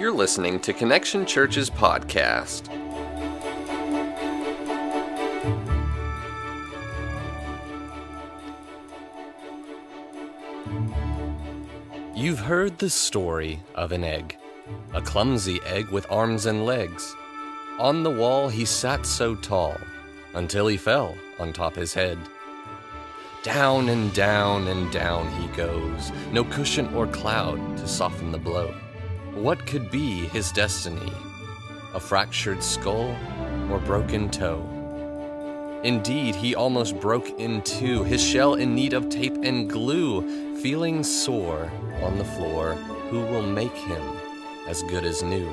You're listening to Connection Church's podcast. You've heard the story of an egg, a clumsy egg with arms and legs. On the wall he sat so tall, until he fell on top his head. Down and down and down he goes, no cushion or cloud to soften the blow. What could be his destiny? A fractured skull or broken toe? Indeed, he almost broke in two, his shell in need of tape and glue, feeling sore on the floor. Who will make him as good as new?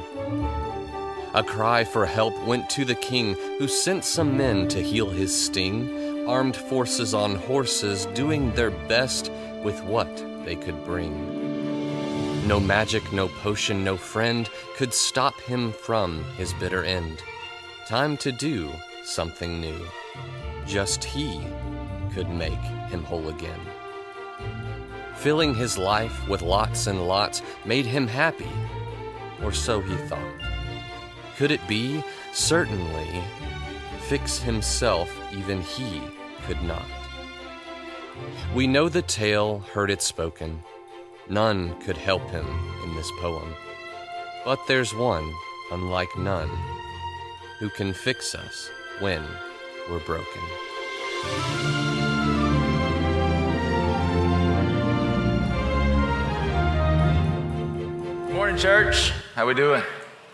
A cry for help went to the king, who sent some men to heal his sting. Armed forces on horses, doing their best with what they could bring. No magic, no potion, no friend could stop him from his bitter end. Time to do something new. Just he could make him whole again. Filling his life with lots and lots made him happy, or so he thought. Could it be? Certainly. Fix himself, even he could not. We know the tale, heard it spoken. None could help him in this poem. But there's one, unlike none, who can fix us when we're broken. Morning, church. How we doing?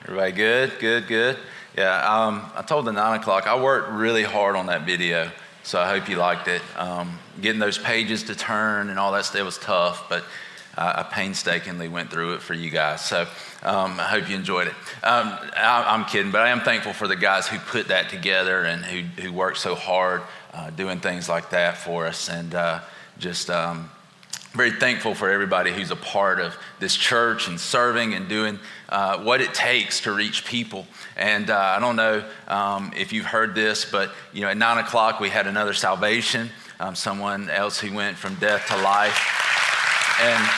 Everybody good? Good, good. Yeah, um, I told the nine o'clock. I worked really hard on that video, so I hope you liked it. Um, getting those pages to turn and all that stuff was tough, but uh, I painstakingly went through it for you guys. So um, I hope you enjoyed it. Um, I, am kidding, but I am thankful for the guys who put that together and who, who worked so hard uh, doing things like that for us. And uh, just um, very thankful for everybody who's a part of this church and serving and doing uh, what it takes to reach people. And uh, I don't know um, if you've heard this, but you know, at nine o'clock we had another salvation. Um, someone else who went from death to life. And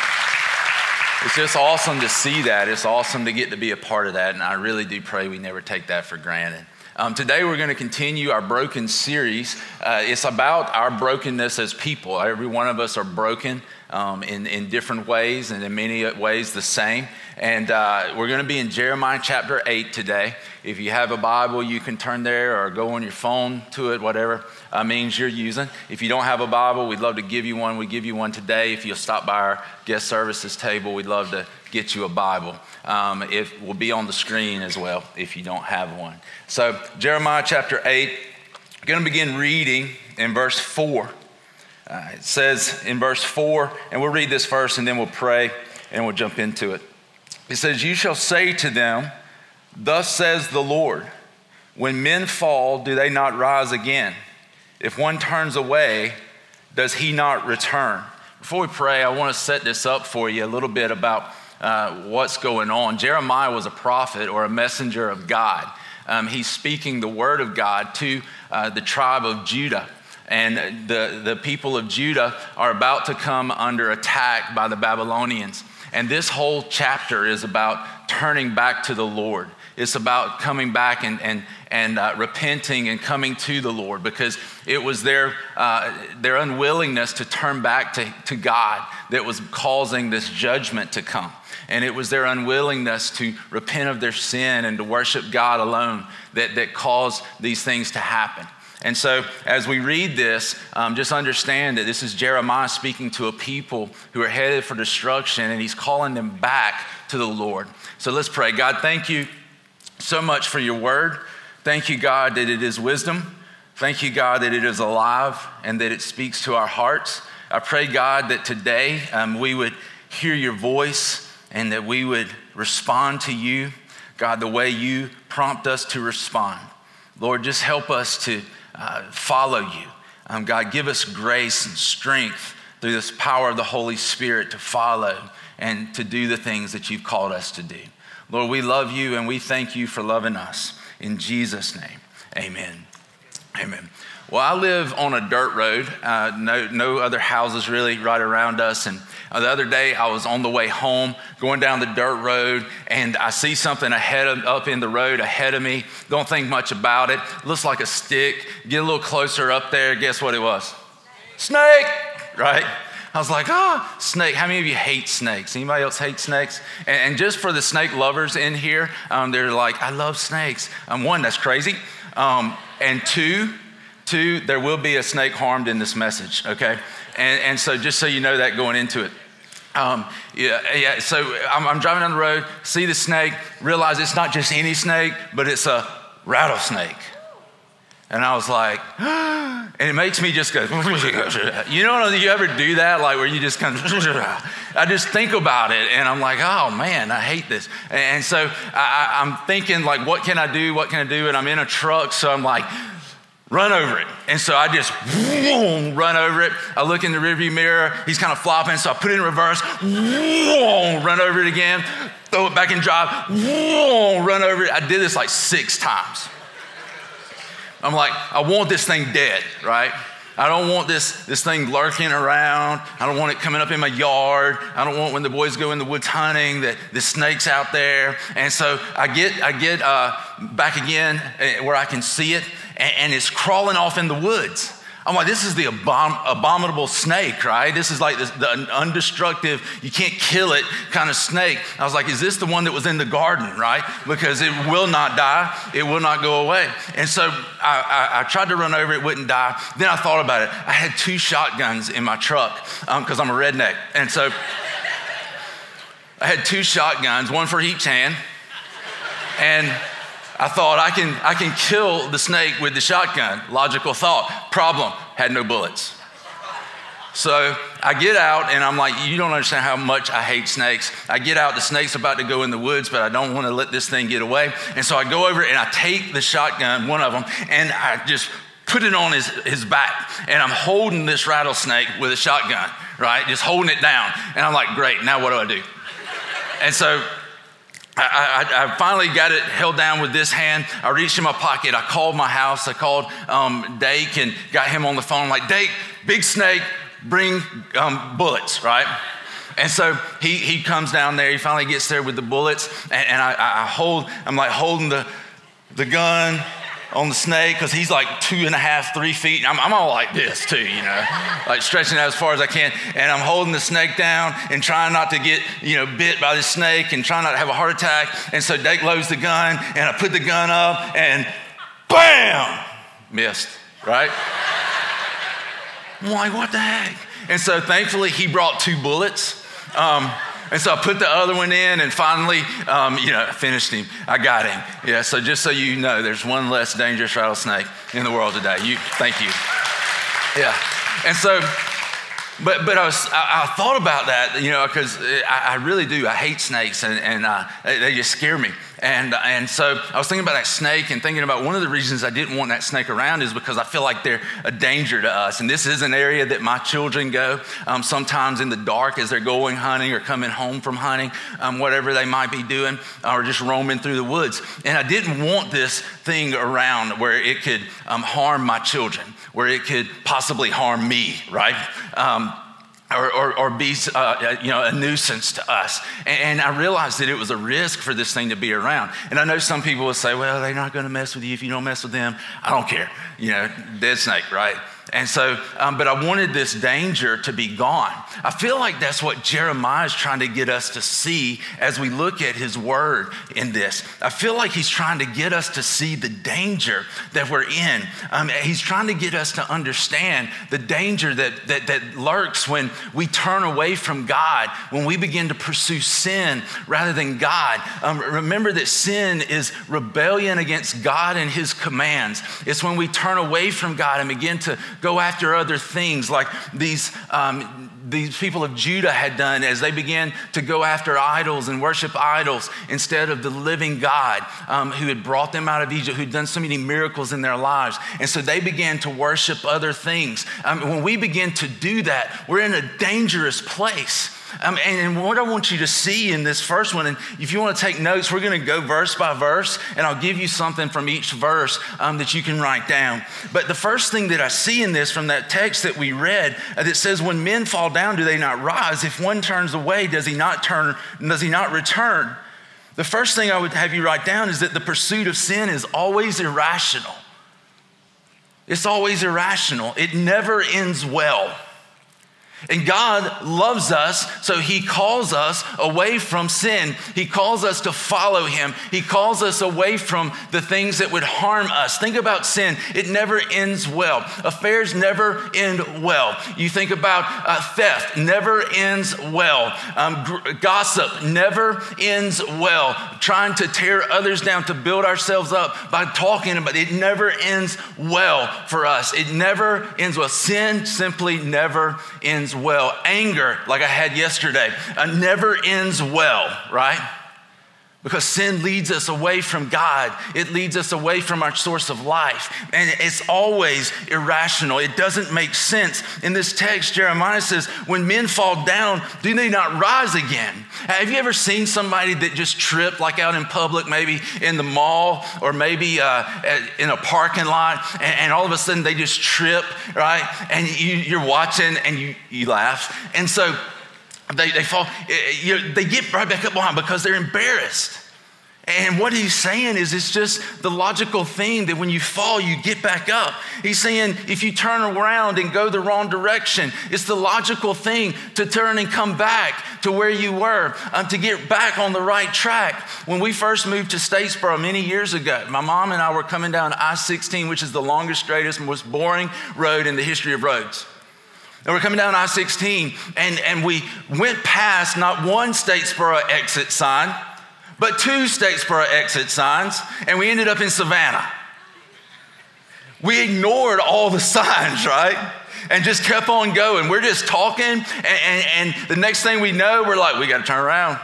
it's just awesome to see that. It's awesome to get to be a part of that. And I really do pray we never take that for granted. Um, today, we're going to continue our broken series. Uh, it's about our brokenness as people. Every one of us are broken um, in, in different ways, and in many ways the same. And uh, we're going to be in Jeremiah chapter 8 today. If you have a Bible, you can turn there or go on your phone to it, whatever uh, means you're using. If you don't have a Bible, we'd love to give you one. We give you one today. If you'll stop by our guest services table, we'd love to get you a Bible. Um, it will be on the screen as well if you don't have one. So, Jeremiah chapter 8, I'm going to begin reading in verse 4. Uh, it says in verse 4, and we'll read this first and then we'll pray and we'll jump into it. It says, You shall say to them, Thus says the Lord, when men fall, do they not rise again? If one turns away, does he not return? Before we pray, I want to set this up for you a little bit about uh, what's going on. Jeremiah was a prophet or a messenger of God. Um, he's speaking the word of God to uh, the tribe of Judah. And the, the people of Judah are about to come under attack by the Babylonians. And this whole chapter is about turning back to the Lord. It's about coming back and, and, and uh, repenting and coming to the Lord because it was their, uh, their unwillingness to turn back to, to God that was causing this judgment to come. And it was their unwillingness to repent of their sin and to worship God alone that, that caused these things to happen. And so, as we read this, um, just understand that this is Jeremiah speaking to a people who are headed for destruction, and he's calling them back to the Lord. So, let's pray. God, thank you so much for your word. Thank you, God, that it is wisdom. Thank you, God, that it is alive and that it speaks to our hearts. I pray, God, that today um, we would hear your voice and that we would respond to you, God, the way you prompt us to respond. Lord, just help us to uh, follow you. Um, God, give us grace and strength through this power of the Holy Spirit to follow and to do the things that you've called us to do. Lord, we love you and we thank you for loving us. In Jesus' name, amen. Amen. Well, I live on a dirt road, uh, no, no other houses really right around us. And uh, the other day, I was on the way home, going down the dirt road, and I see something ahead of, up in the road ahead of me. Don't think much about it. Looks like a stick. Get a little closer up there. Guess what it was? Snake, right? I was like, ah, oh, snake. How many of you hate snakes? Anybody else hate snakes? And, and just for the snake lovers in here, um, they're like, I love snakes. Um, one, that's crazy. Um, and two, Two, there will be a snake harmed in this message, okay? And, and so just so you know that going into it. Um, yeah, yeah, so I'm, I'm driving down the road, see the snake, realize it's not just any snake, but it's a rattlesnake. And I was like, and it makes me just go, you know, you ever do that? Like where you just kind of, I just think about it and I'm like, oh man, I hate this. And so I, I'm thinking, like, what can I do? What can I do? And I'm in a truck, so I'm like, run over it. And so I just boom, run over it. I look in the rearview mirror. He's kind of flopping, so I put it in reverse, boom, run over it again, throw it back in drive, boom, run over it. I did this like six times. I'm like, I want this thing dead, right? I don't want this, this thing lurking around. I don't want it coming up in my yard. I don't want when the boys go in the woods hunting that the snake's out there. And so I get, I get uh, back again eh, where I can see it, and, and it's crawling off in the woods. I'm like, this is the abom- abominable snake, right? This is like the undestructive, you can't kill it kind of snake. I was like, is this the one that was in the garden, right? Because it will not die, it will not go away. And so I, I, I tried to run over it, wouldn't die. Then I thought about it. I had two shotguns in my truck because um, I'm a redneck. And so I had two shotguns, one for each hand. And I thought I can, I can kill the snake with the shotgun. Logical thought. Problem, had no bullets. So I get out and I'm like, you don't understand how much I hate snakes. I get out, the snake's about to go in the woods, but I don't want to let this thing get away. And so I go over and I take the shotgun, one of them, and I just put it on his, his back. And I'm holding this rattlesnake with a shotgun, right? Just holding it down. And I'm like, great, now what do I do? And so I, I, I, finally got it held down with this hand. I reached in my pocket. I called my house. I called um, Dake and got him on the phone. I'm Like, Dake, big snake, bring um, bullets, right? And so he, he comes down there. He finally gets there with the bullets. And, and I, I hold, I'm like holding the, the gun on the snake because he's like two and a half, three feet. And I'm, I'm all like this too, you know, like stretching out as far as I can. And I'm holding the snake down and trying not to get, you know, bit by the snake and trying not to have a heart attack. And so Dake loads the gun and I put the gun up and bam, missed, right? I'm like, what the heck? And so thankfully he brought two bullets. Um, and so I put the other one in and finally, um, you know, finished him. I got him. Yeah, so just so you know, there's one less dangerous rattlesnake in the world today. You, thank you. Yeah. And so, but, but I, was, I, I thought about that, you know, because I, I, really do. I hate snakes and, and uh, they, they just scare me. And, and so I was thinking about that snake and thinking about one of the reasons I didn't want that snake around is because I feel like they're a danger to us. And this is an area that my children go um, sometimes in the dark as they're going hunting or coming home from hunting, um, whatever they might be doing, or just roaming through the woods. And I didn't want this thing around where it could um, harm my children, where it could possibly harm me, right? Or, or, or be uh, you know, a nuisance to us. And, and, I realized that it was a risk for this thing to be around. And I know some people will say, well, they're not going to mess with you if you don't mess with them. I don't care. You know, dead snake, right? And so, um, but I wanted this danger to be gone. I feel like that's what Jeremiah is trying to get us to see as we look at his word in this. I feel like he's trying to get us to see the danger that we're in. Um, he's trying to get us to understand the danger that, that, that lurks when we turn away from God, when we begin to pursue sin rather than God. Um, remember that sin is rebellion against God and his commands. It's when we turn away from God and begin to go after other things like these, um, these people of Judah had done as they began to go after idols and worship idols instead of the living God um, who had brought them out of Egypt, who'd done so many miracles in their lives. And so they began to worship other things. Um, when we begin to do that, we're in a dangerous place Um, and, and, what I want you to see in this first one, and if you want to take notes, we're going to go verse by verse, and I'll give you something from each verse um, that you can write down. But the first thing that I see in this from that text that we read uh, that says, "When men fall down, do they not rise? If one turns away, does he not turn? Does he not return?" The first thing I would have you write down is that the pursuit of sin is always irrational. It's always irrational. It never ends well. And God loves us, so He calls us away from sin. He calls us to follow Him. He calls us away from the things that would harm us. Think about sin, it never ends well. Affairs never end well. You think about uh, theft, never ends well. Um, gr- gossip never ends well. Trying to tear others down, to build ourselves up by talking about it, it never ends well for us. It never ends well. Sin simply never ends well. Anger, like I had yesterday, uh, never ends well, right? Because sin leads us away from God. It leads us away from our source of life. And it's always irrational. It doesn't make sense. In this text, Jeremiah says, When men fall down, do they not rise again? Have you ever seen somebody that just tripped, like out in public, maybe in the mall or maybe uh, in a parking lot, and, and, all of a sudden they just trip, right? And you, are watching and you, you laugh. And so they, they fall, eh, you know, they get right back up behind because they're embarrassed. And what he's saying is it's just the logical thing that when you fall, you get back up. He's saying if you turn around and go the wrong direction, it's the logical thing to turn and come back to where you were, um, to get back on the right track. When we first moved to Statesboro many years ago, my mom and I were coming down I 16, which is the longest, straightest, most boring road in the history of roads. And we're coming down I 16, and, and we went past not one Statesboro exit sign, but two Statesboro exit signs, and we ended up in Savannah. We ignored all the signs, right? And just kept on going. We're just talking, and, and, and the next thing we know, we're like, we got to turn around.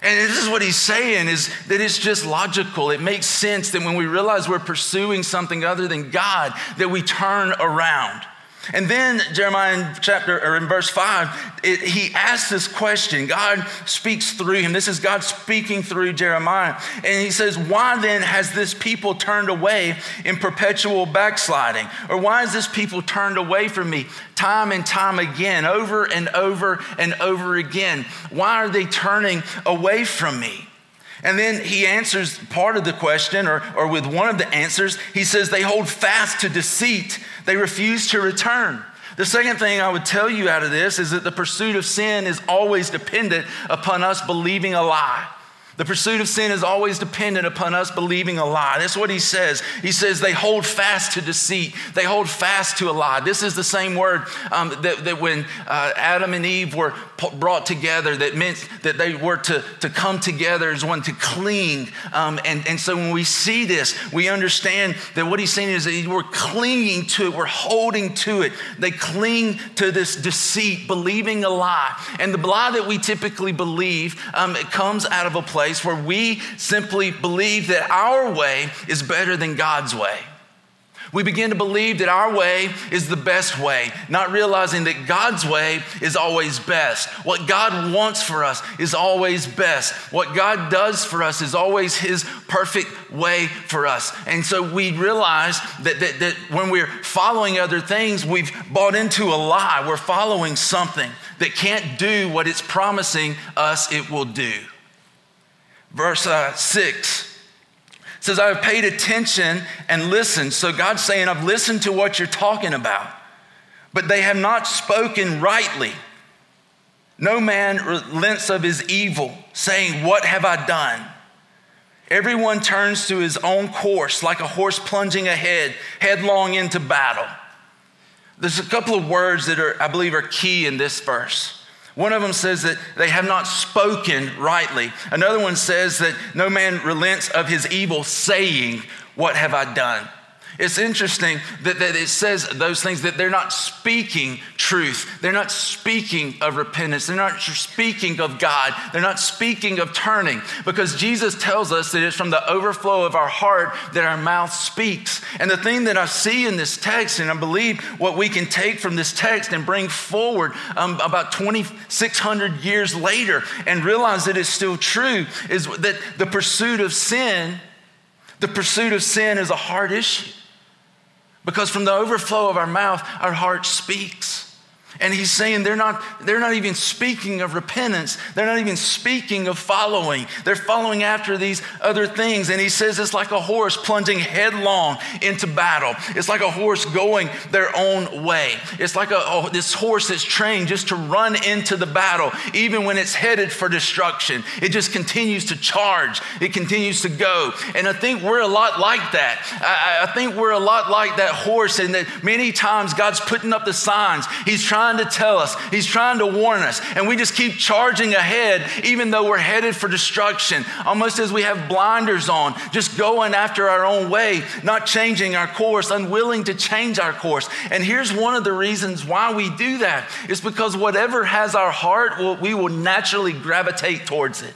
And this is what he's saying is that it's just logical. It makes sense that when we realize we're pursuing something other than God, that we turn around. And then Jeremiah in chapter or in verse five, it, he asks this question. God speaks through him. This is God speaking through Jeremiah, and he says, "Why then has this people turned away in perpetual backsliding, or why is this people turned away from me time and time again, over and over and over again? Why are they turning away from me?" And then he answers part of the question, or, or with one of the answers, he says, They hold fast to deceit, they refuse to return. The second thing I would tell you out of this is that the pursuit of sin is always dependent upon us believing a lie. The pursuit of sin is always dependent upon us believing a lie. That's what he says. He says they hold fast to deceit, they hold fast to a lie. This is the same word um, that, that, when uh, Adam and Eve were brought together, that meant that they were to, to come together as one, to cling. Um, and, and so when we see this, we understand that what he's saying is that we're clinging to it, we're holding to it. They cling to this deceit, believing a lie. And the lie that we typically believe, um, comes out of a place place where we simply believe that our way is better than God's way. We begin to believe that our way is the best way, not realizing that God's way is always best. What God wants for us is always best. What God does for us is always His perfect way for us. And so we realize that, that, that when we're following other things, we've bought into a lie. We're following something that can't do what it's promising us it will do verse uh, 6 says, I have paid attention and listened. So God's saying, I've listened to what you're talking about, but they have not spoken rightly. No man relents of his evil, saying, What have I done? Everyone turns to his own course like a horse plunging ahead, headlong into battle. There's a couple of words that are, I believe, are key in this verse. One of them says that they have not spoken rightly. Another one says that no man relents of his evil, saying, What have I done? It's interesting that, that it says those things that they're not speaking truth. They're not speaking of repentance. They're not speaking of God. They're not speaking of turning because Jesus tells us that it's from the overflow of our heart that our mouth speaks. And the thing that I see in this text, and I believe what we can take from this text and bring forward um, about 2,600 years later and realize that it's still true, is that the pursuit of sin, the pursuit of sin is a hard issue. Because from the overflow of our mouth, our heart speaks. And he's saying they're not, they're not even speaking of repentance. They're not even speaking of following. They're following after these other things. And he says it's like a horse plunging headlong into battle. It's like a horse going their own way. It's like a, this horse that's trained just to run into the battle, even when it's headed for destruction. It just continues to charge, it continues to go. And I think we're a lot like that. I, I think we're a lot like that horse, and that many times God's putting up the signs. He's trying trying to tell us, He's trying to warn us. And we just keep charging ahead, even though we're headed for destruction, almost as we have blinders on, just going after our own way, not changing our course, unwilling to change our course. And here's one of the reasons why we do that is because whatever has our heart, we will naturally gravitate towards it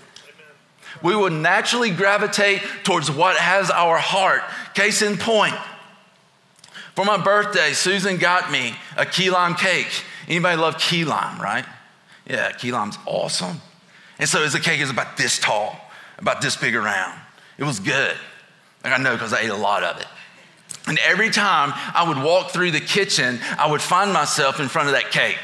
we will naturally gravitate towards what has our heart. Case in point, for my birthday, Susan got me a key lime cake. Anybody love key lime, right? Yeah, key lime's awesome. And so the cake is about this tall, about this big around. It was good. Like I know because I ate a lot of it. And every time I would walk through the kitchen, I would find myself in front of that cake.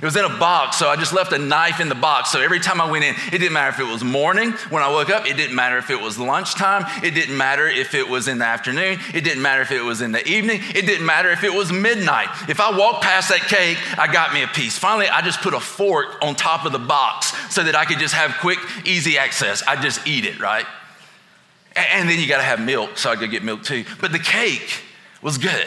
It was in a box, so I just left a knife in the box. So every time I went in, it didn't matter if it was morning when I woke up, it didn't matter if it was lunchtime, it didn't matter if it was in the afternoon, it didn't matter if it was in the evening, it didn't matter if it was midnight. If I walked past that cake, I got me a piece. Finally, I just put a fork on top of the box so that I could just have quick, easy access. I just eat it, right? And then you got to have milk, so I could get milk too. But the cake was good.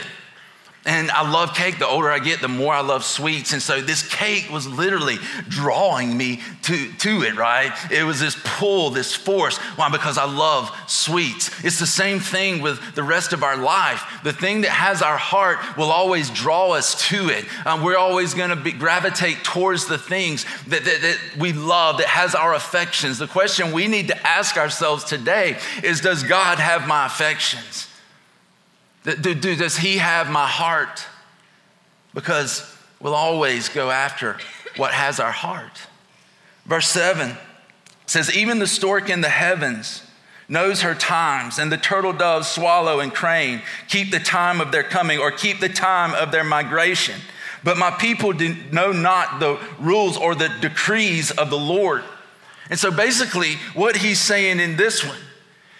And I love cake. The older I get, the more I love sweets. And so this cake was literally drawing me to, to it, right? It was this pull, this force. Why? Because I love sweets. It's the same thing with the rest of our life. The thing that has our heart will always draw us to it. Um, we're always going to gravitate towards the things that, that, that we love, that has our affections. The question we need to ask ourselves today is Does God have my affections? Does he have my heart? Because we'll always go after what has our heart. Verse 7 says, Even the stork in the heavens knows her times, and the turtle doves, swallow, and crane keep the time of their coming or keep the time of their migration. But my people know not the rules or the decrees of the Lord. And so basically, what he's saying in this one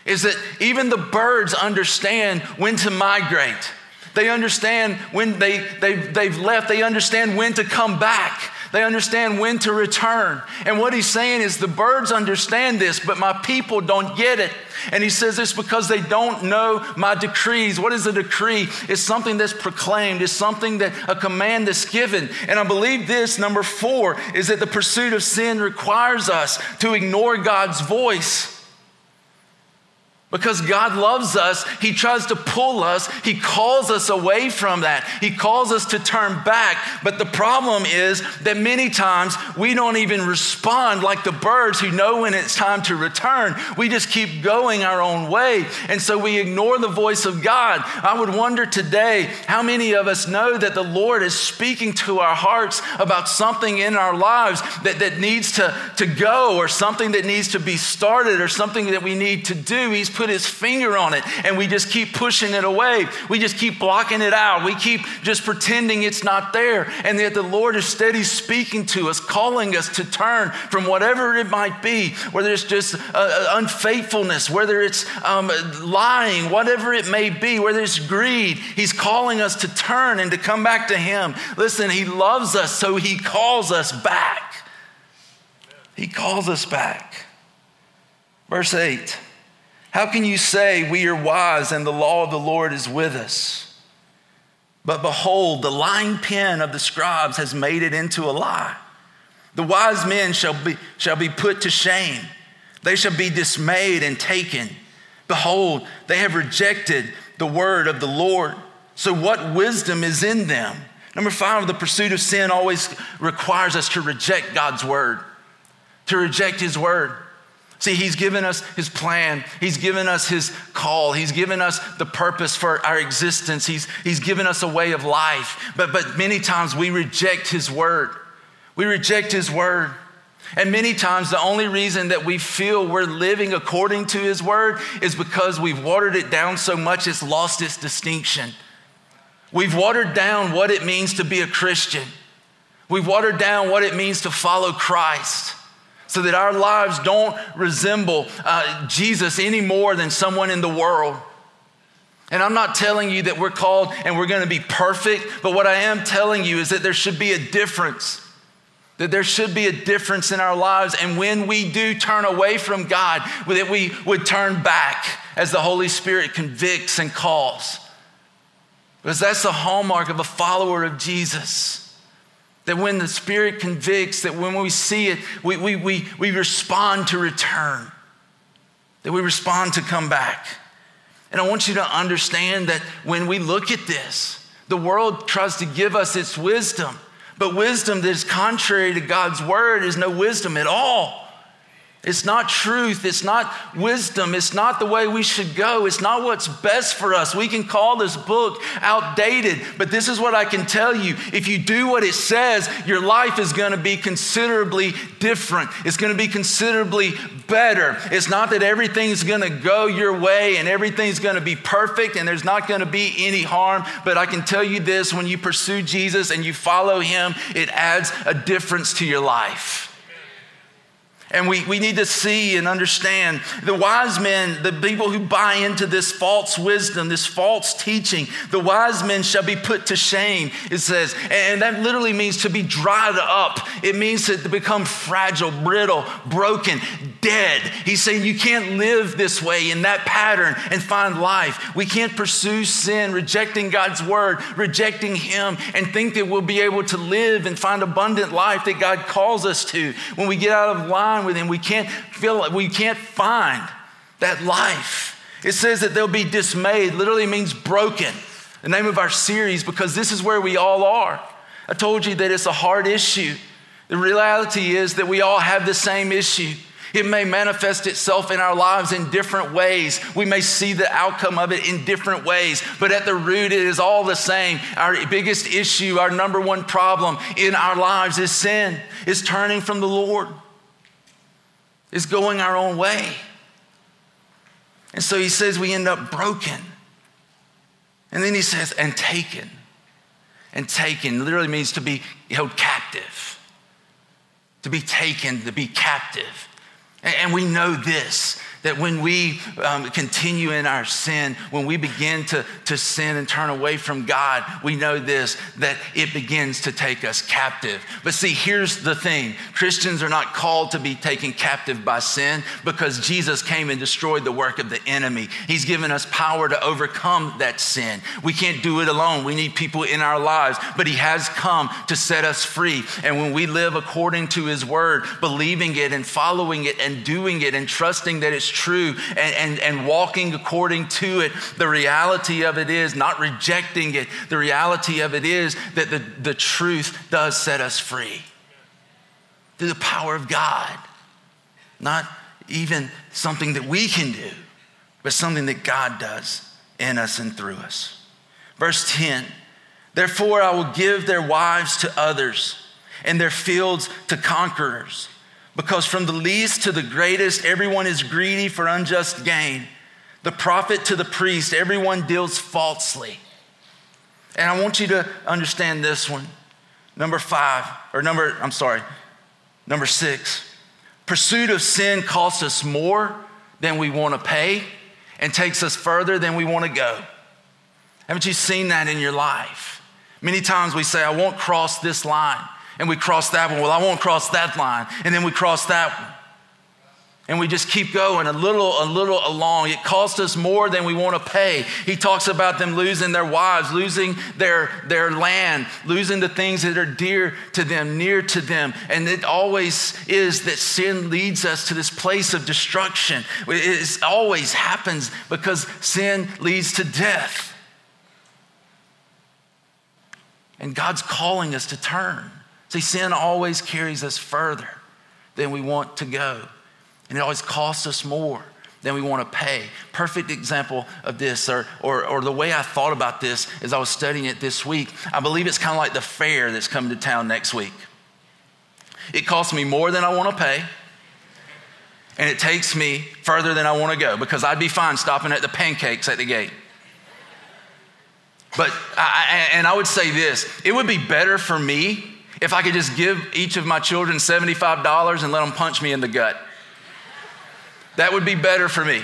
is that even the birds understand when to migrate. They understand when they, they've, they've left, they understand when to come back. They understand when to return. And what he's saying is the birds understand this, but my people don't get it. And he says this because they don't know my decrees. What is a decree? It's something that's proclaimed, it's something that a command that's given. And I believe this, number four, is that the pursuit of sin requires us to ignore God's voice. Because God loves us, He tries to pull us. He calls us away from that. He calls us to turn back. But the problem is that many times we don't even respond like the birds who know when it's time to return. We just keep going our own way. And so we ignore the voice of God. I would wonder today how many of us know that the Lord is speaking to our hearts about something in our lives that, that needs to, to go or something that needs to be started or something that we need to do. He's put his finger on it and we just keep pushing it away. We just keep blocking it out. We keep just pretending it's not there. And yet the Lord is steady speaking to us, calling us to turn from whatever it might be, whether it's just uh, uh unfaithfulness, whether it's um, lying, whatever it may be, whether it's greed. He's calling us to turn and to come back to Him. Listen, He loves us, so He calls us back. He calls us back. Verse 8 how can you say, We are wise and the law of the Lord is with us? But behold, the lying pen of the scribes has made it into a lie. The wise men shall be, shall be put to shame, they shall be dismayed and taken. Behold, they have rejected the word of the Lord. So, what wisdom is in them? Number five, the pursuit of sin always requires us to reject God's word, to reject his word. See, he's given us his plan. He's given us his call. He's given us the purpose for our existence. He's, he's given us a way of life. But, but many times we reject his word. We reject his word. And many times, the only reason that we feel we're living according to His word is because we've watered it down so much it's lost its distinction. We've watered down what it means to be a Christian. We've watered down what it means to follow Christ so that our lives don't resemble uh, Jesus any more than someone in the world. And I'm not telling you that we're called and we're going to be perfect, but what I am telling you is that there should be a difference that there should be a difference in our lives. And when we do turn away from God, that we would turn back as the Holy Spirit convicts and calls. Because that's the hallmark of a follower of Jesus. That when the Spirit convicts, that when we see it, we, we, we, we respond to return, that we respond to come back. And I want you to understand that when we look at this, the world tries to give us its wisdom. But wisdom that is contrary to God's word is no wisdom at all. It's not truth. It's not wisdom. It's not the way we should go. It's not what's best for us. We can call this book outdated, but this is what I can tell you. If you do what it says, your life is going to be considerably different. It's going to be considerably better. It's not that everything's going to go your way and everything's going to be perfect and there's not going to be any harm, but I can tell you this when you pursue Jesus and you follow him, it adds a difference to your life. And we, we need to see and understand the wise men, the people who buy into this false wisdom, this false teaching, the wise men shall be put to shame, it says. And that literally means to be dried up. It means to become fragile, brittle, broken, dead. He's saying you can't live this way in that pattern and find life. We can't pursue sin, rejecting God's word, rejecting Him, and think that we'll be able to live and find abundant life that God calls us to. When we get out of line with Him, we can't feel we can't find that life. It says that they'll be dismayed, literally means broken. The name of our series, because this is where we all are. I told you that it's a hard issue. The reality is that we all have the same issue. It may manifest itself in our lives in different ways. We may see the outcome of it in different ways, but at the root, it is all the same. Our biggest issue, our number one problem in our lives is sin, is turning from the Lord, is going our own way. And so he says we end up broken. And then he says, and taken. And taken literally means to be held captive, to be taken, to be captive. And we know this that when we um, continue in our sin, when we begin to, to sin and turn away from God, we know this, that it begins to take us captive. But see, here's the thing Christians are not called to be taken captive by sin because Jesus came and destroyed the work of the enemy. He's given us power to overcome that sin. We can't do it alone, we need people in our lives, but He has come to set us free. And when we live according to His word, believing it and following it and doing it and trusting that it's true and, and, and walking according to it. The reality of it is not rejecting it. The reality of it is that the, the truth does set us free through the power of God, not even something that we can do, but something that God does in us and through us. Verse 10 Therefore, I will give their wives to others and their fields to conquerors because from the least to the greatest, everyone is greedy for unjust gain. The prophet to the priest, everyone deals falsely. And I want you to understand this one. Number five, or number, I'm sorry, number six. Pursuit of sin costs us more than we want to pay and takes us further than we want to go. Haven't you seen that in your life? Many times we say, I won't cross this line and we cross that one. Well, I won't cross that line. And then we cross that one. and we just keep going a little, a little along. It costs us more than we want to pay. He talks about them losing their wives, losing their, their land, losing the things that are dear to them, near to them. And it always is that sin leads us to this place of destruction. It always happens because sin leads to death. And God's calling us to turn. See, sin always carries us further than we want to go and it always costs us more than we want to pay. Perfect example of this, or, or, or the way I thought about this as I was studying it this week, I believe it's kind of like the fair that's coming to town next week. It costs me more than I want to pay, and it takes me further than I want to go because I'd be fine stopping at the pancakes at the gate. But, I, and I would say this it would be better for me if I could just give each of my children $75 and let them punch me in the gut. That would be better for me.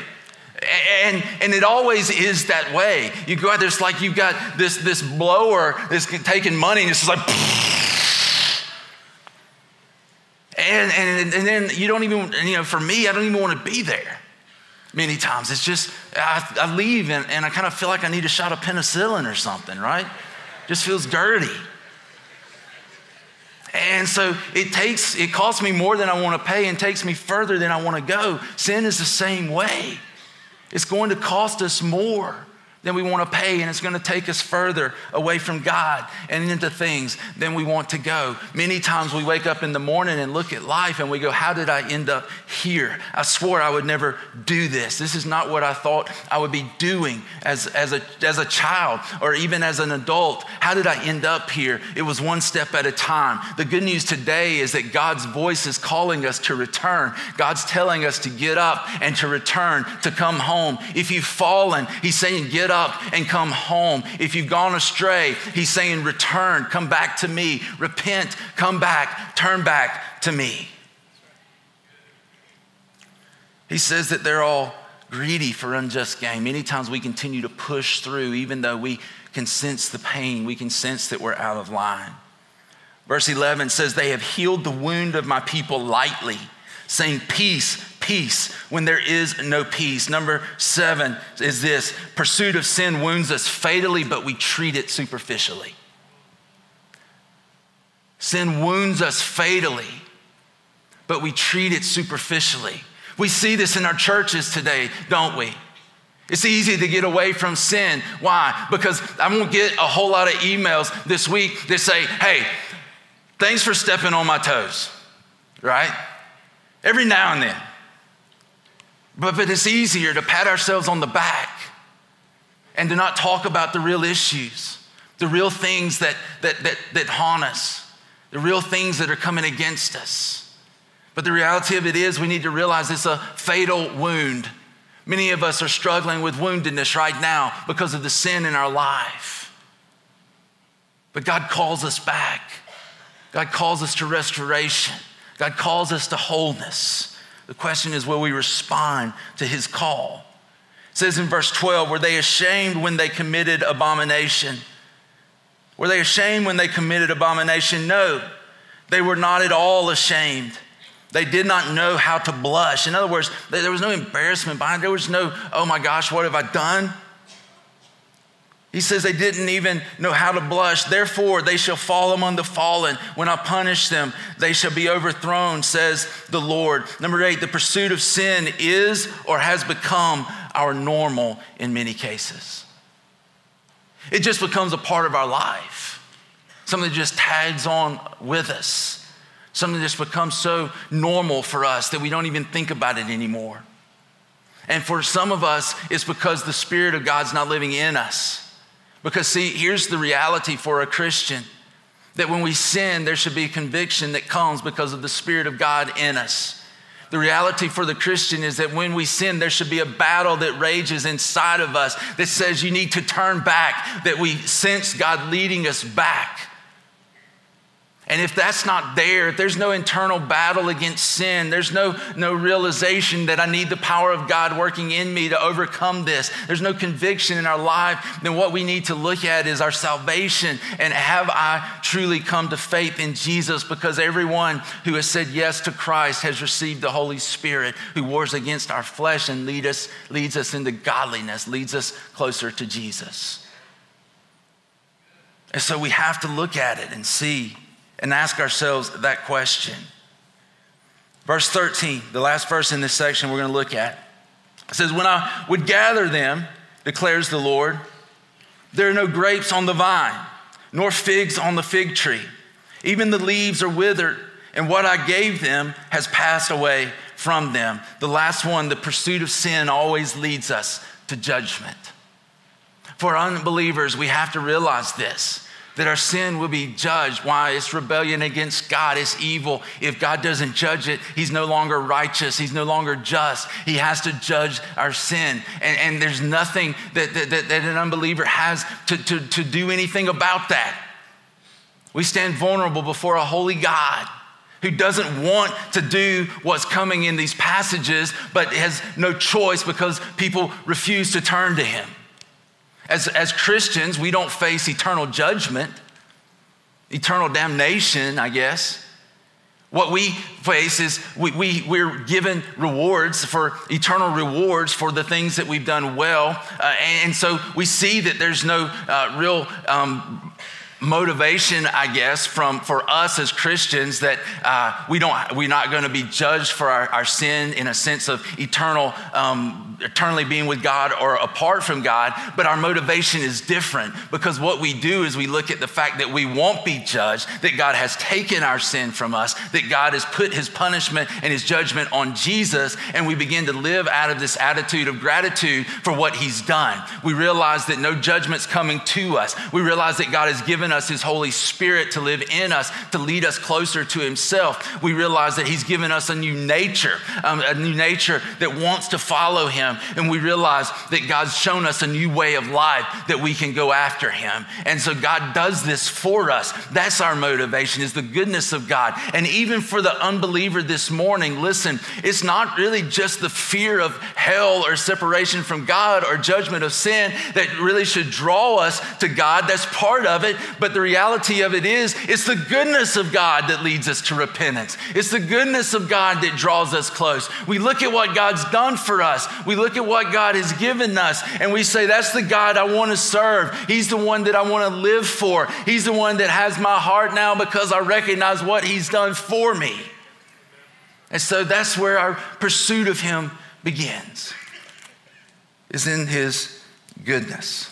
And, and it always is that way. You go out there, it's like you've got this, this blower that's taking money and it's just like, and, and, and then you don't even, you know, for me, I don't even want to be there many times. It's just, I, I leave and, and I kind of feel like I need a shot of penicillin or something, right? Just feels dirty. And so it takes, it costs me more than I want to pay and takes me further than I want to go. Sin is the same way. It's going to cost us more than we want to pay, and it's going to take us further away from God and into things than we want to go. Many times we wake up in the morning and look at life and we go, How did I end up here? I swore I would never do this. This is not what I thought I would be doing as, as, a, as a child or even as an adult. How did I end up here? It was one step at a time. The good news today is that God's voice is calling us to return. God's telling us to get up and to return, to come home. If you've fallen, He's saying, Get up up and come home. If you've gone astray, he's saying, Return, come back to me. Repent, come back, turn back to me. He says that they're all greedy for unjust gain. Many times we continue to push through, even though we can sense the pain, we can sense that we're out of line. Verse 11 says, They have healed the wound of my people lightly, saying, Peace, peace when there is no peace. Number seven is this pursuit of sin wounds us fatally, but we treat it superficially. Sin wounds us fatally, but we treat it superficially. We see this in our churches today, don't we? It's easy to get away from sin. Why? Because I'm gonna get a whole lot of emails this week that say, hey, thanks for stepping on my toes, right? Every now and then. But, but it's easier to pat ourselves on the back and to not talk about the real issues, the real things that, that, that, that haunt us, the real things that are coming against us. But the reality of it is, we need to realize it's a fatal wound. Many of us are struggling with woundedness right now because of the sin in our life. But God calls us back. God calls us to restoration. God calls us to wholeness. The question is, will we respond to his call? It says in verse 12, were they ashamed when they committed abomination? Were they ashamed when they committed abomination? No, they were not at all ashamed. They did not know how to blush. In other words, there was no embarrassment behind it. There was no, oh my gosh, what have I done? He says they didn't even know how to blush. Therefore, they shall fall among the fallen. When I punish them, they shall be overthrown, says the Lord. Number eight, the pursuit of sin is or has become our normal in many cases. It just becomes a part of our life, something that just tags on with us, something that just becomes so normal for us that we don't even think about it anymore. And for some of us, it's because the Spirit of God's not living in us. Because, see, here's the reality for a Christian that when we sin, there should be conviction that comes because of the Spirit of God in us. The reality for the Christian is that when we sin, there should be a battle that rages inside of us that says you need to turn back, that we sense God leading us back. And if that's not there, if there's no internal battle against sin, there's no, no realization that I need the power of God working in me to overcome this, there's no conviction in our life, then what we need to look at is our salvation and have I truly come to faith in Jesus? Because everyone who has said yes to Christ has received the Holy Spirit who wars against our flesh and lead us, leads us into godliness, leads us closer to Jesus. And so we have to look at it and see and ask ourselves that question. Verse 13, the last verse in this section we're going to look at, says, When I would gather them, declares the Lord, there are no grapes on the vine, nor figs on the fig tree. Even the leaves are withered, and what I gave them has passed away from them. The last one, the pursuit of sin always leads us to judgment. For unbelievers, we have to realize this that our sin will be judged. Why? It's rebellion against God. It's evil. If God doesn't judge it, He's no longer righteous. He's no longer just. He has to judge our sin. And, and there's nothing that, that, that, that an unbeliever has to, to, to do anything about that. We stand vulnerable before a holy God who doesn't want to do what's coming in these passages, but has no choice because people refuse to turn to Him. As, as Christians, we don't face eternal judgment, eternal damnation, I guess. What we face is we, we, we're given rewards for eternal rewards for the things that we've done well. Uh, and, and, so we see that there's no uh, real um, motivation, I guess, from for us as Christians that uh, we don't we're not going to be judged for our, our, sin in a sense of eternal um, eternally being with God or apart from God, but our motivation is different because what we do is we look at the fact that we won't be judged, that God has taken our sin from us, that God has put his punishment and his judgment on Jesus, and we begin to live out of this attitude of gratitude for what he's done. We realize that no judgment's coming to us. We realize that God has given us his Holy Spirit to live in us, to lead us closer to himself. We realize that he's given us a new nature, um, a new nature that wants to follow him and we realize that God's shown us a new way of life that we can go after him. And so God does this for us. That's our motivation is the goodness of God. And even for the unbeliever this morning, listen, it's not really just the fear of hell or separation from God or judgment of sin that really should draw us to God. That's part of it. But the reality of it is, it's the goodness of God that leads us to repentance. It's the goodness of God that draws us close. We look at what God's done for us. We look at what God has given us and we say, That's the God I want to serve. He's the one that I want to live for. He's the one that has my heart now because I recognize what He's done for me. And so that's where our pursuit of Him begins, is in His goodness.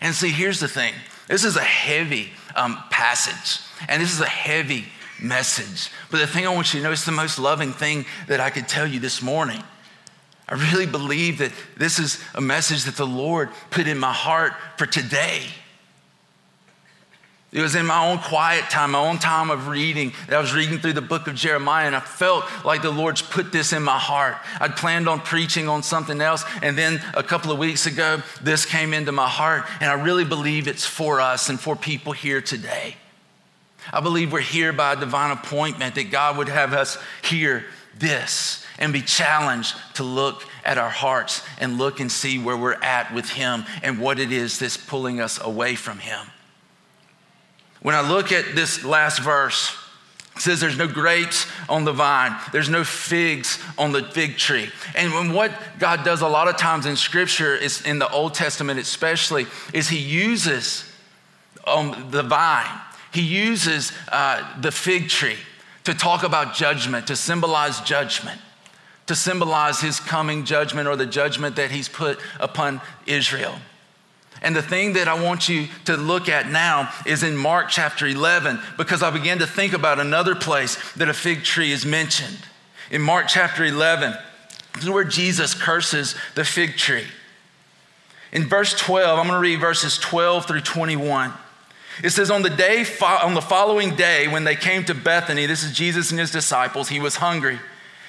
And see, here's the thing this is a heavy um, passage, and this is a heavy message. But the thing I want you to know is the most loving thing that I could tell you this morning. I really believe that this is a message that the Lord put in my heart for today. It was in my own quiet time, my own time of reading, that I was reading through the book of Jeremiah, and I felt like the Lord's put this in my heart. I'd planned on preaching on something else, and then a couple of weeks ago, this came into my heart, and I really believe it's for us and for people here today. I believe we're here by a divine appointment that God would have us hear this and be challenged to look at our hearts and look and see where we're at with Him and what it is that's pulling us away from Him. When I look at this last verse, it says there's no grapes on the vine, there's no figs on the fig tree. And what God does a lot of times in Scripture, is in the Old Testament especially, is He uses um, the vine, He uses uh, the fig tree to talk about judgment, to symbolize judgment to symbolize his coming judgment or the judgment that he's put upon Israel. And the thing that I want you to look at now is in Mark chapter 11, because I began to think about another place that a fig tree is mentioned. In Mark chapter 11, this is where Jesus curses the fig tree. In verse 12, I'm going to read verses 12 through 21. It says, on the day, on the following day, when they came to Bethany, this is Jesus and his disciples, he was hungry.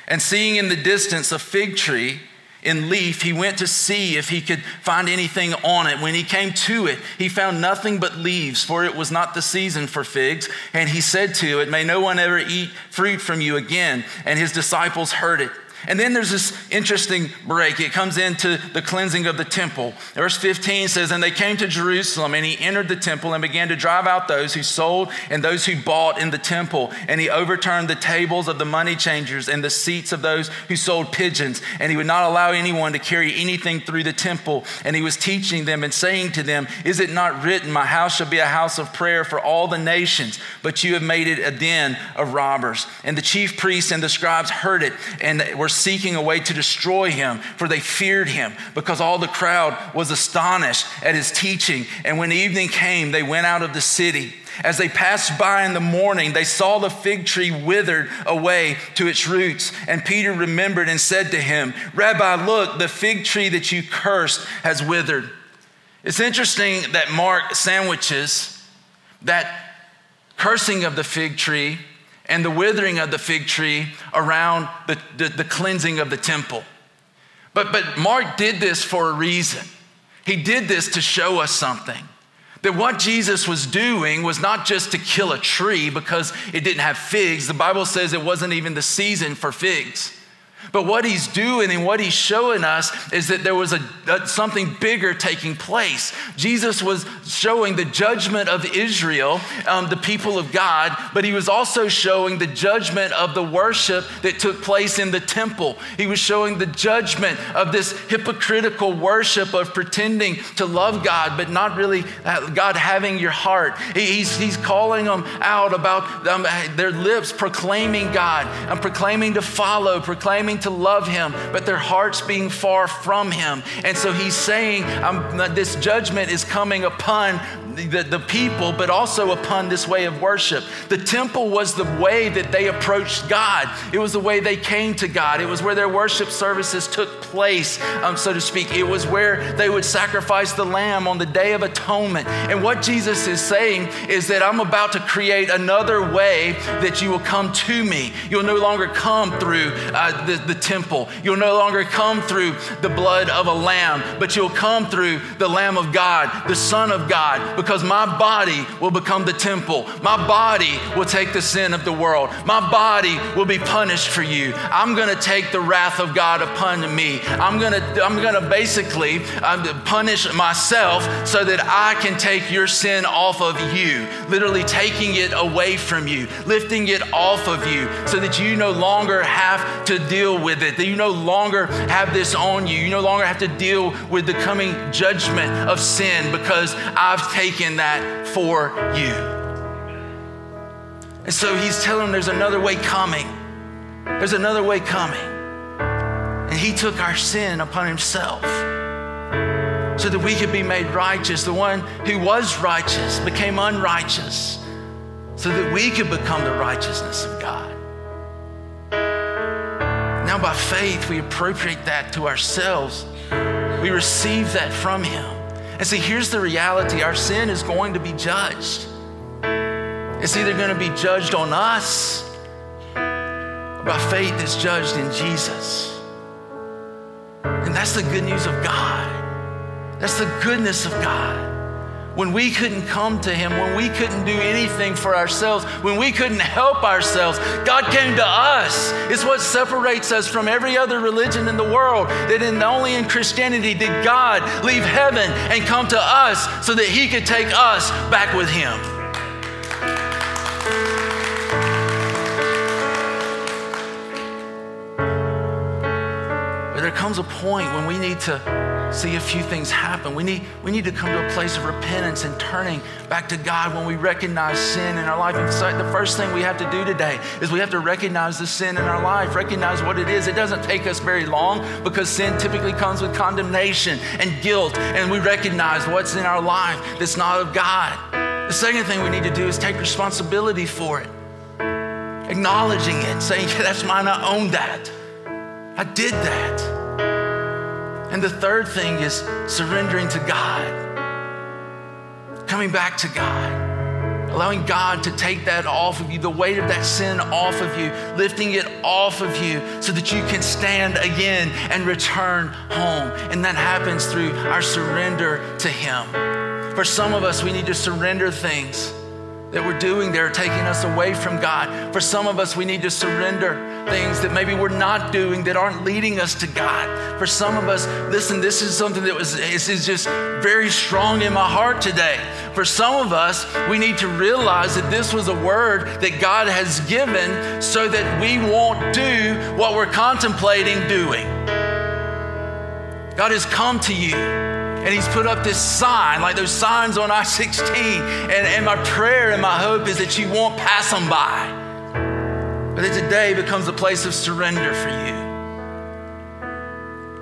And seeing in the distance a fig tree in leaf, he went to see if he could find anything on it. When he came to it, he found nothing but leaves, for it was not the season for figs. And he said to it, May no one ever eat fruit from you again. And his disciples heard it. And then there's this interesting break. It comes into the cleansing of the temple. Verse 15 says, And they came to Jerusalem, and he entered the temple and began to drive out those who sold and those who bought in the temple. And he overturned the tables of the money changers and the seats of those who sold pigeons. And he would not allow anyone to carry anything through the temple. And he was teaching them and saying to them, Is it not written, My house shall be a house of prayer for all the nations, but you have made it a den of robbers? And the chief priests and the scribes heard it and were seeking a way to destroy him, for they feared him, because all the crowd was astonished at his teaching. And when evening came, they went out of the city. As they passed by in the morning, they saw the fig tree withered away to its roots. And Peter remembered and said to him, Rabbi, look, the fig tree that you cursed has withered. It's interesting that Mark sandwiches that cursing of the fig tree and the withering of the fig tree around the, the, the, cleansing of the temple. But, but Mark did this for a reason. He did this to show us something. That what Jesus was doing was not just to kill a tree because it didn't have figs. The Bible says it wasn't even the season for figs. But what he's doing and what he's showing us is that there was a, a, something bigger taking place. Jesus was showing the judgment of Israel, um, the people of God, but he was also showing the judgment of the worship that took place in the temple. He was showing the judgment of this hypocritical worship of pretending to love God, but not really God having your heart. He's, he's calling them out about um, their lips proclaiming God and proclaiming to follow, proclaiming to love him, but their hearts being far from him. And so he's saying this judgment is coming upon the, the people, but also upon this way of worship. The temple was the way that they approached God, it was the way they came to God, it was where their worship services took place, um, so to speak. It was where they would sacrifice the lamb on the Day of Atonement. And what Jesus is saying is that I'm about to create another way that you will come to me. You'll no longer come through uh, the, the temple, you'll no longer come through the blood of a lamb, but you'll come through the Lamb of God, the Son of God because my body will become the temple. My body will take the sin of the world. My body will be punished for you. I'm going to take the wrath of God upon me. I'm going to I'm going to basically um, punish myself so that I can take your sin off of you, literally taking it away from you, lifting it off of you so that you no longer have to deal with it, that you no longer have this on you. You no longer have to deal with the coming judgment of sin because I've taken taken that for you. And so he's telling them there's another way coming. There's another way coming. And he took our sin upon himself so that we could be made righteous. The one who was righteous became unrighteous so that we could become the righteousness of God. Now, by faith, we appropriate that to ourselves. We receive that from him. And see, here's the reality our sin is going to be judged. It's either going to be judged on us or by faith it's judged in Jesus. And that's the good news of God. That's the goodness of God when we couldn't come to Him, when we couldn't do anything for ourselves, when we couldn't help ourselves, God came to us. It's what separates us from every other religion in the world. That in, only in Christianity did God leave heaven and come to us so that He could take us back with Him. But there comes a point when we need to see a few things happen. We need, we need to come to a place of repentance and turning back to God when we recognize sin in our life. And so the first thing we have to do today is we have to recognize the sin in our life, recognize what it is. It doesn't take us very long because sin typically comes with condemnation and guilt, and we recognize what's in our life that's not of God. The second thing we need to do is take responsibility for it, acknowledging it, saying, yeah, That's mine, I own that. I did that. And the third thing is surrendering to God, coming back to God. allowing God to take that off of you, the weight of that sin off of you, lifting it off of you so that you can stand again and return home. And that happens through our surrender to Him. For some of us, we need to surrender things that we're doing that are taking us away from God. For some of us, we need to surrender things that maybe we're not doing that aren't leading us to God. For some of us, listen, this is something that was is just very strong in my heart today. For some of us, we need to realize that this was a word that God has given so that we won't do what we're contemplating doing. God has come to you and he's put up this sign, like those signs on I 16. And, and my prayer and my hope is that you won't pass them by, but that today becomes a place of surrender for you,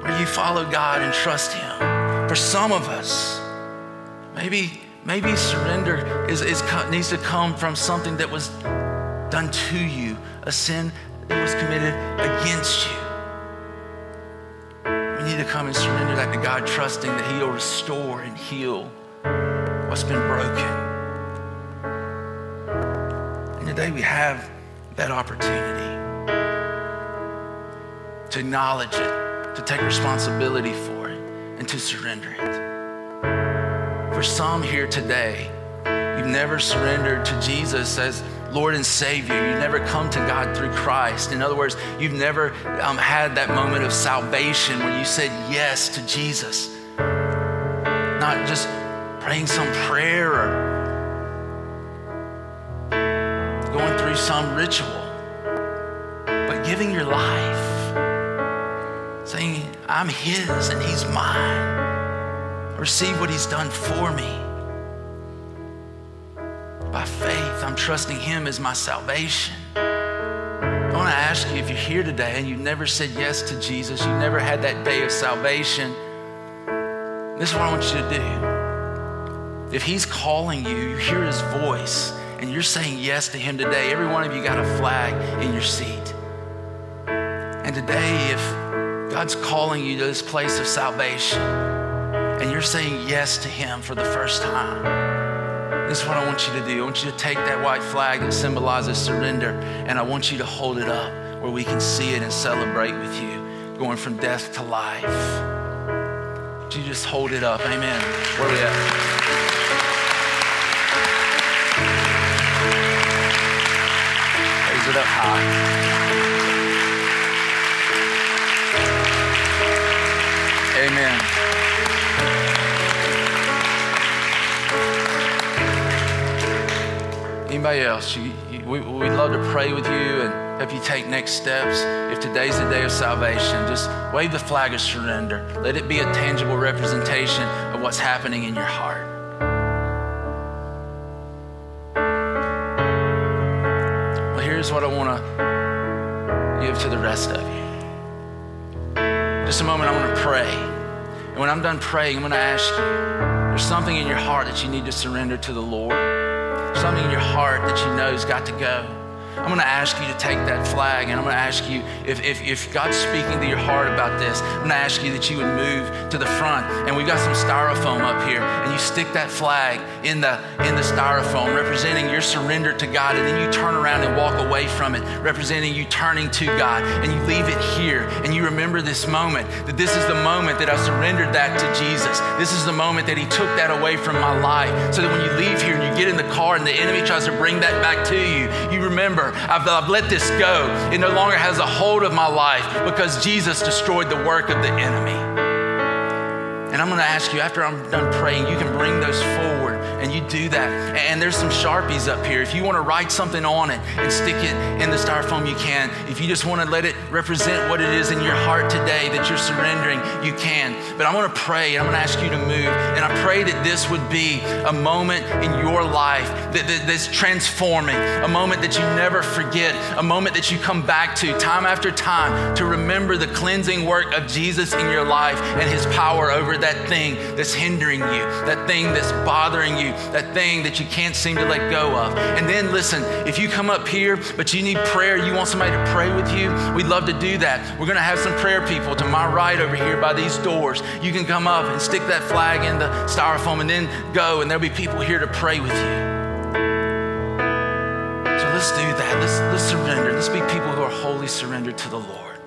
where you follow God and trust Him. For some of us, maybe, maybe surrender is, is, needs to come from something that was done to you, a sin that was committed against you. Need to come and surrender that to God, trusting that He'll restore and heal what's been broken. And today we have that opportunity to acknowledge it, to take responsibility for it, and to surrender it. For some here today, you've never surrendered to Jesus as Lord and Savior. You've never come to God through Christ. In other words, you've never um, had that moment of salvation where you said yes to Jesus. Not just praying some prayer or going through some ritual, but giving your life, saying, I'm His and He's mine. Receive what He's done for me by I'm trusting Him as my salvation. I want to ask you if you're here today and you've never said yes to Jesus, you've never had that day of salvation, this is what I want you to do. If He's calling you, you hear His voice, and you're saying yes to Him today, every one of you got a flag in your seat. And today, if God's calling you to this place of salvation, and you're saying yes to Him for the first time, this is what I want you to do. I want you to take that white flag that symbolizes surrender, and I want you to hold it up where we can see it and celebrate with you, going from death to life. Would you just hold it up? Amen. Where are we at? Raise it up high. Anybody else, you, you, we, we'd love to pray with you and help you take next steps. If today's the day of salvation, just wave the flag of surrender. Let it be a tangible representation of what's happening in your heart. Well, here's what I want to give to the rest of you. Just a moment, I want to pray. And when I'm done praying, I'm going to ask you there's something in your heart that you need to surrender to the Lord something in your heart that you know has got to go. I'm going to ask you to take that flag and I'm going to ask you if, if, if God's speaking to your heart about this, I'm going to ask you that you would move to the front. And we've got some styrofoam up here, and you stick that flag in the, in the styrofoam, representing your surrender to God. And then you turn around and walk away from it, representing you turning to God. And you leave it here, and you remember this moment that this is the moment that I surrendered that to Jesus. This is the moment that He took that away from my life. So that when you leave here and you get in the car and the enemy tries to bring that back to you, you remember I've, I've let this go. It no longer has a hold of my life because Jesus destroyed the work of the enemy. And I'm going to ask you after I'm done praying, you can bring those forward and you do that. And there's some Sharpies up here. If you want to write something on it and stick it in the styrofoam, you can. If you just want to let it represent what it is in your heart today that you're surrendering, you can. But I'm going to pray and I'm going to ask you to move. And I pray that this would be a moment in your life that, that, that's transforming, a moment that you never forget, a moment that you come back to time after time to remember the cleansing work of Jesus in your life and his power over that thing that's hindering you, that thing that's bothering you, that thing that you can't seem to let go of. And then listen, if you come up here, but you need prayer, you want somebody to pray with you, we'd love to do that. We're going to have some prayer people to my right over here by these doors. You can come up and stick that flag in the styrofoam and then go, and there'll be people here to pray with you. So let's do that. Let's, let's surrender. Let's be people who are wholly surrendered to the Lord.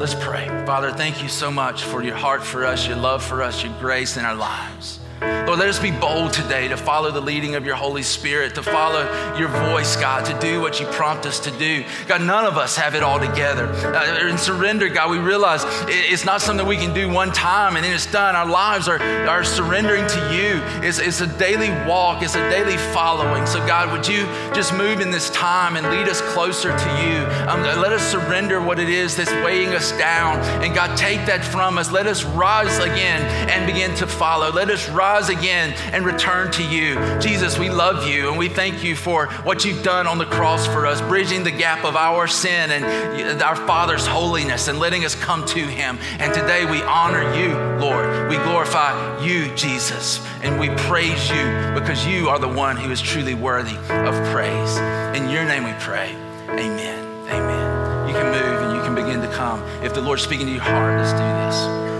Let's pray. Father, thank you so much for your heart for us, your love for us, your grace in our lives. Lord, let us be bold today to follow the leading of your Holy Spirit, to follow your voice, God, to do what you prompt us to do. God, none of us have it all together. Uh, in surrender, God, we realize it's not something we can do one time and then it's done. Our lives are, are surrendering to you. It's, it's a daily walk, it's a daily following. So, God, would you just move in this time and lead us closer to you? Um, let us surrender what it is that's weighing us down. And God, take that from us. Let us rise again and begin to follow. Let us rise again and return to you. Jesus, we love you and we thank you for what you've done on the cross for us, bridging the gap of our sin and our Father's holiness and letting us come to him. And today we honor you, Lord. We glorify you, Jesus, and we praise you because you are the one who is truly worthy of praise. In your name we pray. Amen. Amen. You can move and you can begin to come. If the Lord's speaking to your heart, let's do this.